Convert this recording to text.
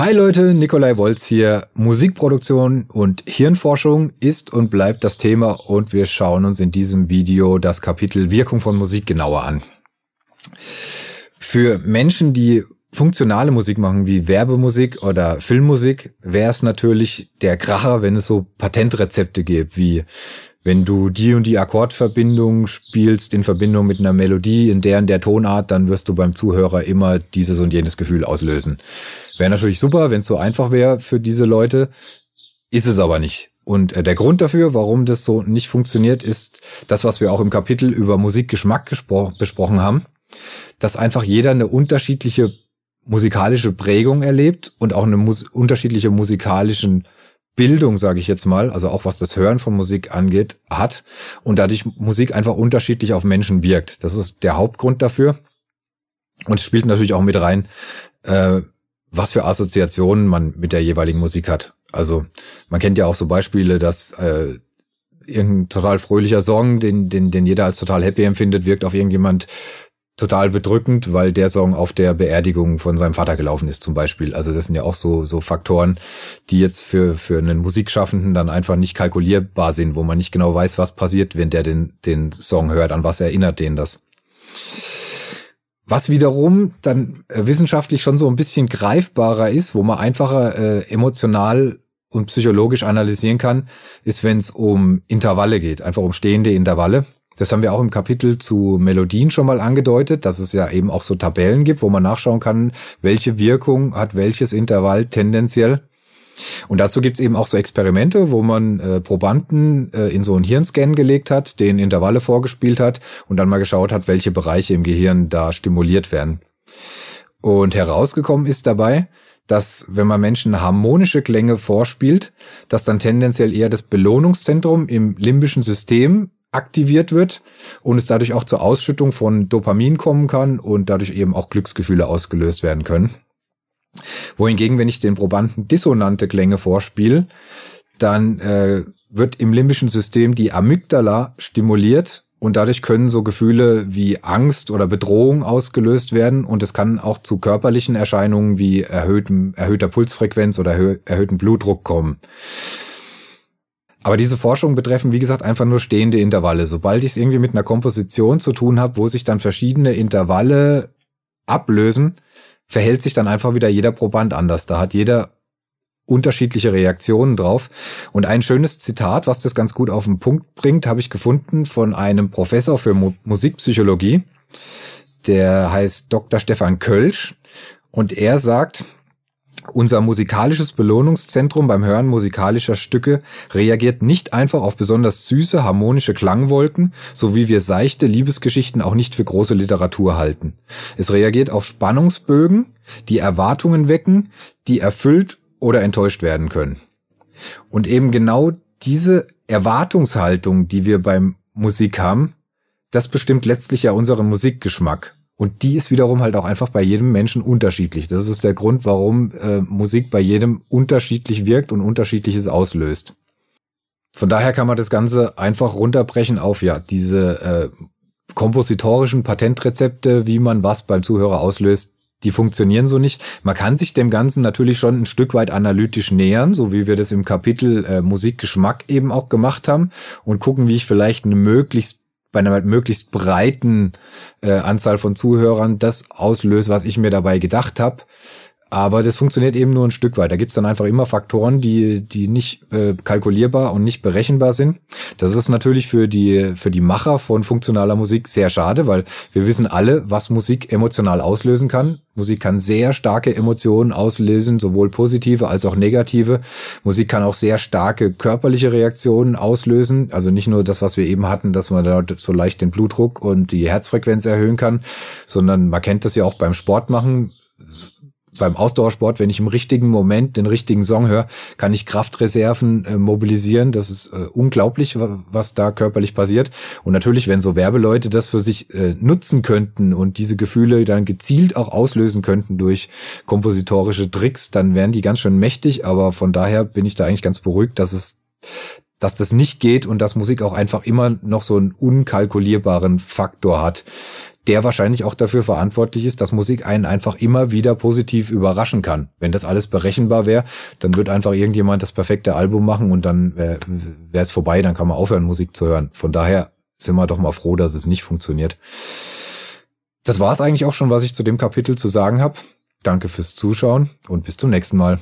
Hi Leute, Nikolai Wolz hier. Musikproduktion und Hirnforschung ist und bleibt das Thema und wir schauen uns in diesem Video das Kapitel Wirkung von Musik genauer an. Für Menschen, die funktionale Musik machen, wie Werbemusik oder Filmmusik, wäre es natürlich der Kracher, wenn es so Patentrezepte gibt, wie wenn du die und die Akkordverbindung spielst in Verbindung mit einer Melodie in der und der Tonart, dann wirst du beim Zuhörer immer dieses und jenes Gefühl auslösen. Wäre natürlich super, wenn es so einfach wäre für diese Leute, ist es aber nicht. Und äh, der Grund dafür, warum das so nicht funktioniert, ist das, was wir auch im Kapitel über Musikgeschmack besprochen haben, dass einfach jeder eine unterschiedliche musikalische Prägung erlebt und auch eine mus unterschiedliche musikalischen Bildung, sage ich jetzt mal, also auch was das Hören von Musik angeht, hat und dadurch Musik einfach unterschiedlich auf Menschen wirkt. Das ist der Hauptgrund dafür. Und spielt natürlich auch mit rein, äh, was für Assoziationen man mit der jeweiligen Musik hat. Also man kennt ja auch so Beispiele, dass äh, irgendein total fröhlicher Song, den, den, den jeder als total happy empfindet, wirkt auf irgendjemand total bedrückend, weil der Song auf der Beerdigung von seinem Vater gelaufen ist zum Beispiel. Also das sind ja auch so, so Faktoren, die jetzt für, für einen Musikschaffenden dann einfach nicht kalkulierbar sind, wo man nicht genau weiß, was passiert, wenn der den, den Song hört, an was erinnert den das. Was wiederum dann äh, wissenschaftlich schon so ein bisschen greifbarer ist, wo man einfacher äh, emotional und psychologisch analysieren kann, ist, wenn es um Intervalle geht, einfach um stehende Intervalle. Das haben wir auch im Kapitel zu Melodien schon mal angedeutet, dass es ja eben auch so Tabellen gibt, wo man nachschauen kann, welche Wirkung hat welches Intervall tendenziell. Und dazu gibt's eben auch so Experimente, wo man äh, Probanden äh, in so einen Hirnscan gelegt hat, den Intervalle vorgespielt hat und dann mal geschaut hat, welche Bereiche im Gehirn da stimuliert werden. Und herausgekommen ist dabei, dass wenn man Menschen harmonische Klänge vorspielt, dass dann tendenziell eher das Belohnungszentrum im limbischen System aktiviert wird und es dadurch auch zur Ausschüttung von Dopamin kommen kann und dadurch eben auch Glücksgefühle ausgelöst werden können. Wohingegen, wenn ich den Probanden dissonante Klänge vorspiele, dann äh, wird im limbischen System die Amygdala stimuliert und dadurch können so Gefühle wie Angst oder Bedrohung ausgelöst werden und es kann auch zu körperlichen Erscheinungen wie erhöhtem, erhöhter Pulsfrequenz oder erhöhten Blutdruck kommen. Aber diese Forschungen betreffen, wie gesagt, einfach nur stehende Intervalle. Sobald ich es irgendwie mit einer Komposition zu tun habe, wo sich dann verschiedene Intervalle ablösen, verhält sich dann einfach wieder jeder Proband anders. Da hat jeder unterschiedliche Reaktionen drauf. Und ein schönes Zitat, was das ganz gut auf den Punkt bringt, habe ich gefunden von einem Professor für Mu Musikpsychologie. Der heißt Dr. Stefan Kölsch. Und er sagt, unser musikalisches Belohnungszentrum beim Hören musikalischer Stücke reagiert nicht einfach auf besonders süße, harmonische Klangwolken, so wie wir seichte Liebesgeschichten auch nicht für große Literatur halten. Es reagiert auf Spannungsbögen, die Erwartungen wecken, die erfüllt oder enttäuscht werden können. Und eben genau diese Erwartungshaltung, die wir beim Musik haben, das bestimmt letztlich ja unseren Musikgeschmack. Und die ist wiederum halt auch einfach bei jedem Menschen unterschiedlich. Das ist der Grund, warum äh, Musik bei jedem unterschiedlich wirkt und unterschiedliches auslöst. Von daher kann man das Ganze einfach runterbrechen auf ja diese äh, kompositorischen Patentrezepte, wie man was beim Zuhörer auslöst, die funktionieren so nicht. Man kann sich dem Ganzen natürlich schon ein Stück weit analytisch nähern, so wie wir das im Kapitel äh, Musikgeschmack eben auch gemacht haben und gucken, wie ich vielleicht eine möglichst bei einer möglichst breiten äh, Anzahl von Zuhörern das auslöst, was ich mir dabei gedacht habe. Aber das funktioniert eben nur ein Stück weit. Da gibt's dann einfach immer Faktoren, die, die nicht äh, kalkulierbar und nicht berechenbar sind. Das ist natürlich für die, für die Macher von funktionaler Musik sehr schade, weil wir wissen alle, was Musik emotional auslösen kann. Musik kann sehr starke Emotionen auslösen, sowohl positive als auch negative. Musik kann auch sehr starke körperliche Reaktionen auslösen. Also nicht nur das, was wir eben hatten, dass man da so leicht den Blutdruck und die Herzfrequenz erhöhen kann, sondern man kennt das ja auch beim Sport machen beim Ausdauersport, wenn ich im richtigen Moment den richtigen Song höre, kann ich Kraftreserven äh, mobilisieren. Das ist äh, unglaublich, was da körperlich passiert. Und natürlich, wenn so Werbeleute das für sich äh, nutzen könnten und diese Gefühle dann gezielt auch auslösen könnten durch kompositorische Tricks, dann wären die ganz schön mächtig. Aber von daher bin ich da eigentlich ganz beruhigt, dass es dass das nicht geht und dass Musik auch einfach immer noch so einen unkalkulierbaren Faktor hat der wahrscheinlich auch dafür verantwortlich ist, dass Musik einen einfach immer wieder positiv überraschen kann. Wenn das alles berechenbar wäre, dann wird einfach irgendjemand das perfekte Album machen und dann wäre es vorbei, dann kann man aufhören, Musik zu hören. Von daher sind wir doch mal froh, dass es nicht funktioniert. Das war es eigentlich auch schon, was ich zu dem Kapitel zu sagen habe. Danke fürs Zuschauen und bis zum nächsten Mal.